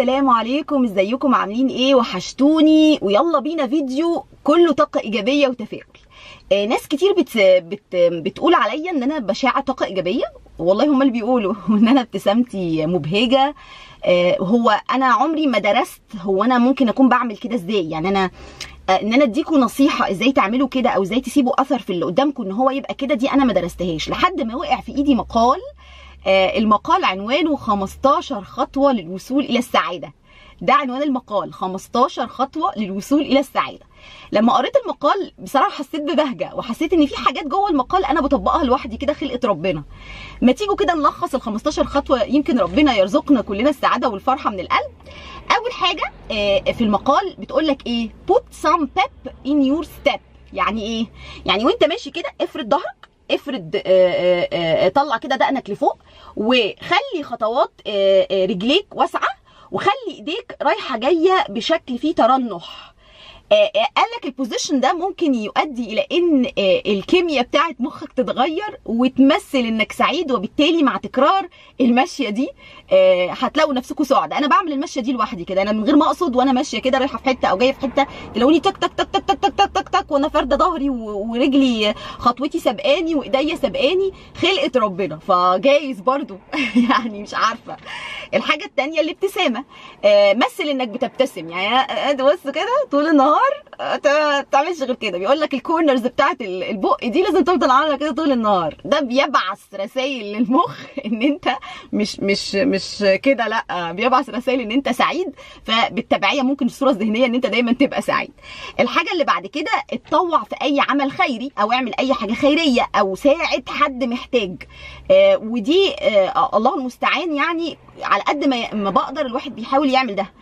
السلام عليكم. ازيكم؟ عاملين إيه؟ وحشتوني. ويلا بينا فيديو كله طاقة إيجابية وتفاؤل. آه ناس كتير بت بت بتقول عليا إن أنا بشاعة طاقة إيجابية. والله هم اللي بيقولوا. إن أنا ابتسامتي مبهجة. آه هو أنا عمري ما درست هو أنا ممكن أكون بعمل كده إزاي؟ يعني أنا إن أنا اديكم نصيحة إزاي تعملوا كده أو إزاي تسيبوا أثر في اللي قدامكم إن هو يبقى كده دي أنا ما درستهاش. لحد ما وقع في إيدي مقال آه المقال عنوانه 15 خطوة للوصول إلى السعادة. ده عنوان المقال 15 خطوة للوصول إلى السعادة. لما قريت المقال بصراحة حسيت ببهجة وحسيت إن في حاجات جوه المقال أنا بطبقها لوحدي كده خلقه ربنا. ما تيجوا كده نلخص ال 15 خطوة يمكن ربنا يرزقنا كلنا السعادة والفرحة من القلب. أول حاجة في المقال بتقول لك إيه؟ Put some pep in your step. يعني إيه؟ يعني وأنت ماشي كده افرد ظهرك. افرد آآ آآ طلع كده دقنك لفوق وخلي خطوات رجليك واسعة وخلي ايديك رايحة جاية بشكل فيه ترنح. آه، آه، قال لك البوزيشن ده ممكن يؤدي إلى إن آه، الكيمياء بتاعه مخك تتغير وتمثل إنك سعيد وبالتالي مع تكرار المشية دي هتلاقوا نفسكم سعداء. أنا بعمل المشية دي لوحدي كده أنا من غير ما أقصد وأنا ماشية كده رايحة في حتة أو جاية في حتة تلاقوني تك تك تك تك تك تك تك, تك, تك وأنا فارده ظهري ورجلي خطوتي سابقاني وإيديا سابقاني خلقه ربنا. فجايز برضو. يعني مش عارفة. الحاجة الثانية الابتسامة. مثل إنك بتبتسم. يعني بص كده طول النهار ما تعملش غير كده. بيقول لك الكورنرز بتاعت البق دي لازم تفضل عاملة كده طول النهار. ده بيبعث رسائل للمخ إن أنت مش مش مش كده لأ. بيبعث رسائل إن أنت سعيد. فبالتبعية ممكن الصورة الذهنيه إن أنت دايما تبقى سعيد. الحاجة اللي بعد كده اتطوع في أي عمل خيري أو اعمل أي حاجة خيرية أو ساعد حد محتاج. آه ودي آه الله المستعان يعني على قد ما ما بقدر الواحد بيحاول يعمل ده.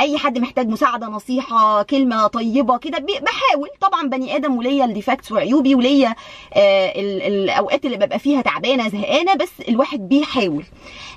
أي حد محتاج مساعدة نصيحة كلمة طيبة كده بحاول. طبعا بني آدم وليا الديفاكتس وعيوبي وليا الأوقات اللي ببقى فيها تعبانة زهقانة بس الواحد بيحاول.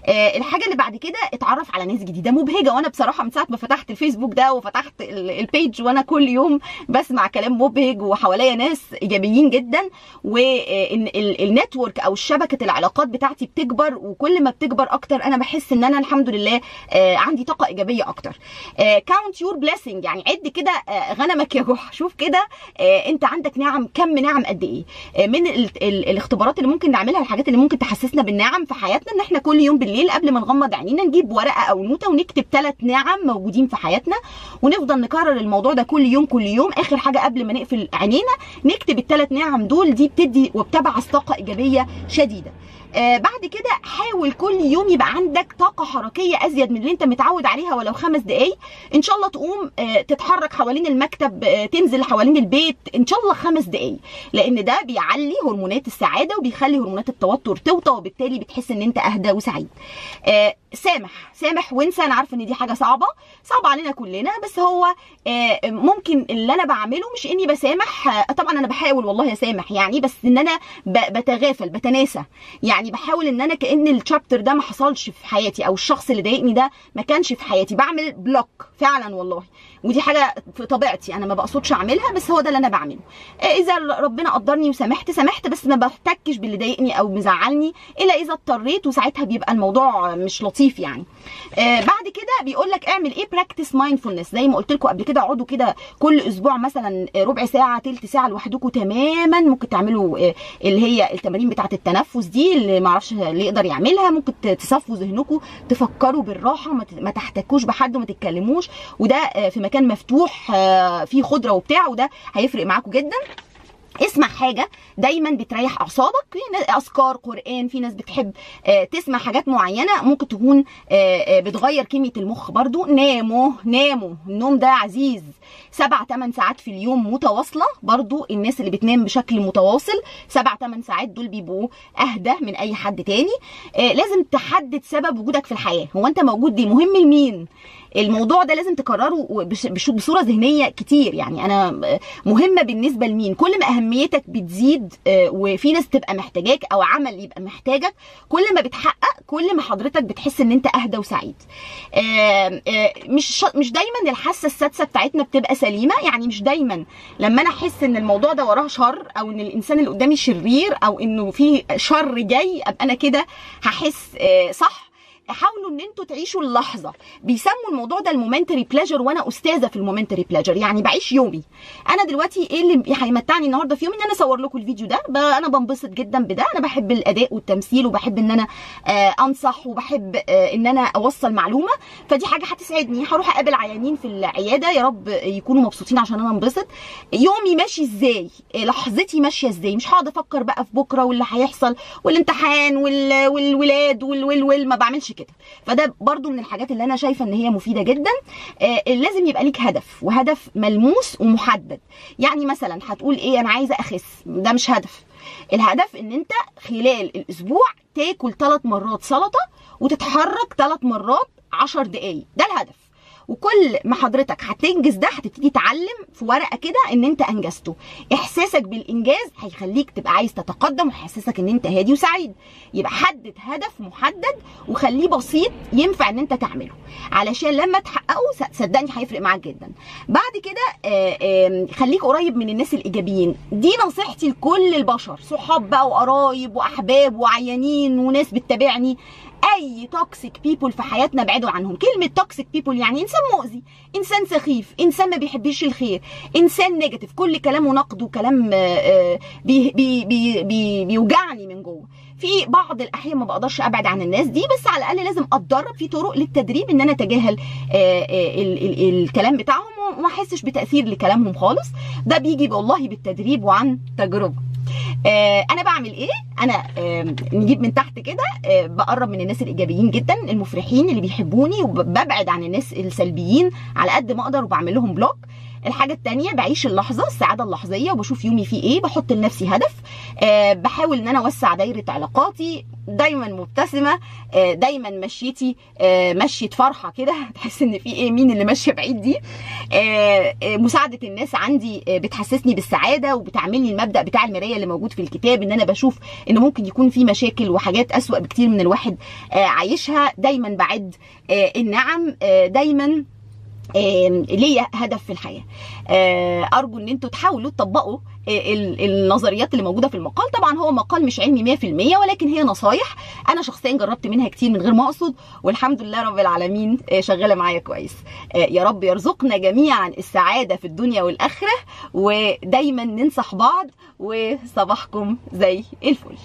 الحاجة اللي بعد كده اتعرف على ناس جديدة مبهجة. وأنا بصراحة من ساعة ما فتحت الفيسبوك ده وفتحت ال page وأنا كل يوم بسمع كلام مبهج وحواليا ناس إيجابيين جدا وال network أو شبكه العلاقات بتاعتي بتكبر. وكل ما بتكبر أكتر أنا بحس ان أنا الحمد لله عندي طاقة إيجابية أكتر. count your blessings يعني عد كده غنمك يا جحا شوف كده انت عندك نعم كم نعم قد إيه. من ال ال الاختبارات اللي ممكن نعملها الحاجات اللي ممكن تحسسنا بالنعم في حياتنا ان إحنا كل يوم بالليل قبل ما نغمض عينينا نجيب ورقة أو نوتة ونكتب ثلاث نعم موجودين في حياتنا ونفضل نكرر الموضوع ده كل يوم كل يوم. آخر حاجة قبل ما نقفل عينينا نكتب الثلاث نعم دول. دي بتدي وبتبعث طاقة إيجابية شديدة. آه بعد كده حاول كل يوم يبقى عندك طاقة حركية أزيد من اللي أنت متعود عليها ولو خمس دقايق. إن شاء الله تقوم آه تتحرك حوالين المكتب آه تنزل حوالين البيت إن شاء الله خمس دقايق. لأن ده بيعلي هرمونات السعادة وبيخلي هرمونات التوتر توطى وبالتالي بتحس إن أنت أهدى وسعيد. آه سامح سامح وانسى. أنا عارفة إن دي حاجة صعبة صعبه علينا كلنا بس هو آه ممكن اللي أنا بعمله مش إني بسامح. آه طبعا أنا بحاول والله اسامح يعني بس إن أنا بتغافل بتناسى. يعني بحاول إن أنا كأن الشابتر ده ما حصلش في حياتي أو الشخص اللي ضايقني ده ما كانش في حياتي. بعمل بلوك فعلا والله. ودي حاجة في طبيعتي. أنا ما بقصدش أعملها بس هو ده اللي أنا بعمله. آه إذا ربنا قدرني وسامحت سامحت بس ما بحتكش باللي ضايقني أو مزعلني إلا إذا اضطريت وساعتها بيبقى الموضوع مش لطيف يعني. آه بعد كده بيقول لك اعمل إيه؟ practice mindfulness زي ما قلت لكم قبل كده اقعدوا كده كل أسبوع مثلا ربع ساعة تلت ساعة لوحدكم تماما. ممكن تعملوا آه اللي هي التمارين بتاعة التنفس دي اللي ما أعرفش اللي يقدر يعملها ممكن تصفوا ذهنكم تفكروا بالراحة ما تحتكوش بحد وما تتكلموش. وده آه في مكان مفتوح فيه خضرة وبتاع وده هيفرق معاكم جدا. اسمع حاجة دايما بتريح أعصابك. في أذكار قرآن في ناس بتحب تسمع حاجات معينة. ممكن تكون بتغير كميه المخ برضو. ناموا ناموا النوم ده عزيز. سبع ثمان ساعات في اليوم متواصلة. برضو الناس اللي بتنام بشكل متواصل سبع ثمان ساعات دول بيبقوا أهدى من أي حد تاني. لازم تحدد سبب وجودك في الحياة. هو أنت موجود دي مهم لمين؟ الموضوع ده لازم تكرره بصورة ذهنية كتير. يعني أنا مهمة بالنسبة لمين؟ كل ما أهميتك بتزيد وفي ناس تبقى محتاجاك أو عمل يبقى محتاجك كل ما بتحقق كل ما حضرتك بتحس إن أنت أهدى وسعيد. مش مش دايما الحاسة السادسة بتاعتنا بتبقى سليمة يعني مش دايما. لما أنا أحس إن الموضوع ده وراه شر أو إن الإنسان اللي قدامي شرير أو إنه في شر جاي أبقى أنا كده هحس صح؟ حاولوا إن أنتوا تعيشوا اللحظة. بيسموا الموضوع ده ال momentary pleasure وأنا أستاذة في ال momentary pleasure يعني بعيش يومي. أنا دلوقتي إيه اللي هيمتعني النهارده في يومي؟ إن أنا أصور لكم الفيديو ده. أنا بنبسط جدا بده. أنا بحب الأداء والتمثيل وبحب إن أنا آه أنصح وبحب آه إن أنا أوصل معلومة. فدي حاجة هتسعدني. هروح أقابل عيانين في العيادة. يا رب يكونوا مبسوطين عشان أنا انبسط. يومي ماشي إزاي؟ آه، لحظتي ماشية إزاي؟ مش هقعد أفكر بقى في بكرة واللي هيحصل والامتحان وال... والولاد وال... وال... وال... ما بعملش كده. فده برضو من الحاجات اللي أنا شايفة إن هي مفيدة جدا. آه لازم يبقى ليك هدف وهدف ملموس ومحدد. يعني مثلا هتقول إيه أنا عايزة أخس. ده مش هدف. الهدف إن أنت خلال الأسبوع تاكل ثلاث مرات سلطة وتتحرك ثلاث مرات 10 دقايق. ده الهدف. وكل ما حضرتك هتنجز ده هتبتدي تعلم في ورقة كده إن أنت أنجزته. إحساسك بالإنجاز هيخليك تبقى عايز تتقدم ويحسسك إن أنت هادي وسعيد. يبقى حدد هدف محدد وخليه بسيط ينفع إن أنت تعمله. علشان لما تحققه صدقني هيفرق معاك جدا. بعد كده آه، خليك قريب من الناس الإيجابيين. دي نصيحتي لكل البشر صحاب بقى وقرايب وأحباب وعيانين وناس بتتابعني. أي toxic people في حياتنا ابعدوا عنهم. كلمة toxic people يعني إنسان مؤذي إنسان سخيف إنسان ما بيحبش الخير إنسان negative كل كلامه نقد وكلام آه، آه، بي بي بي بي بيوجعني من جوه. في بعض الأحيان ما بقدرش أبعد عن الناس دي بس على الأقل لازم أتدرب في طرق للتدريب إن أنا أتجاهل آه، ال- ال- الكلام بتاعهم وما أحسش بتأثير لكلامهم خالص. ده بيجي والله بالتدريب وعن تجربة. آه، أنا بعمل إيه؟ أنا آه، نجيب من تحت كده آه، بقرب من الناس الإيجابيين جدا المفرحين اللي بيحبوني وببعد عن الناس السلبيين على قد ما أقدر وبعمل لهم بلوك. الحاجة التانية بعيش اللحظة السعادة اللحظية وبشوف يومي فيه إيه بحط لنفسي هدف أه بحاول إن أنا أوسع دايرة علاقاتي دايما مبتسمة أه دايما مشيتي أه مشية فرحة كده تحس إن في إيه مين اللي ماشية بعيد دي؟ مساعدة الناس عندي بتحسسني بالسعادة وبتعملني المبدأ بتاع المراية اللي موجود في الكتاب إن أنا بشوف إن ممكن يكون في مشاكل وحاجات أسوأ بكتير من الواحد عايشها. دايما بعد النعم دايما ليا هدف في الحياة. آه، أرجو إن أنتوا تحاولوا تطبقوا آه، ال- النظريات اللي موجودة في المقال. طبعا هو مقال مش علمي 100% ولكن هي نصايح أنا شخصيا جربت منها كتير من غير ما أقصد والحمد لله رب العالمين آه، شغالة معايا كويس. يا رب يرزقنا جميعا السعادة في الدنيا والآخرة ودايما ننصح بعض وصباحكم زي الفل.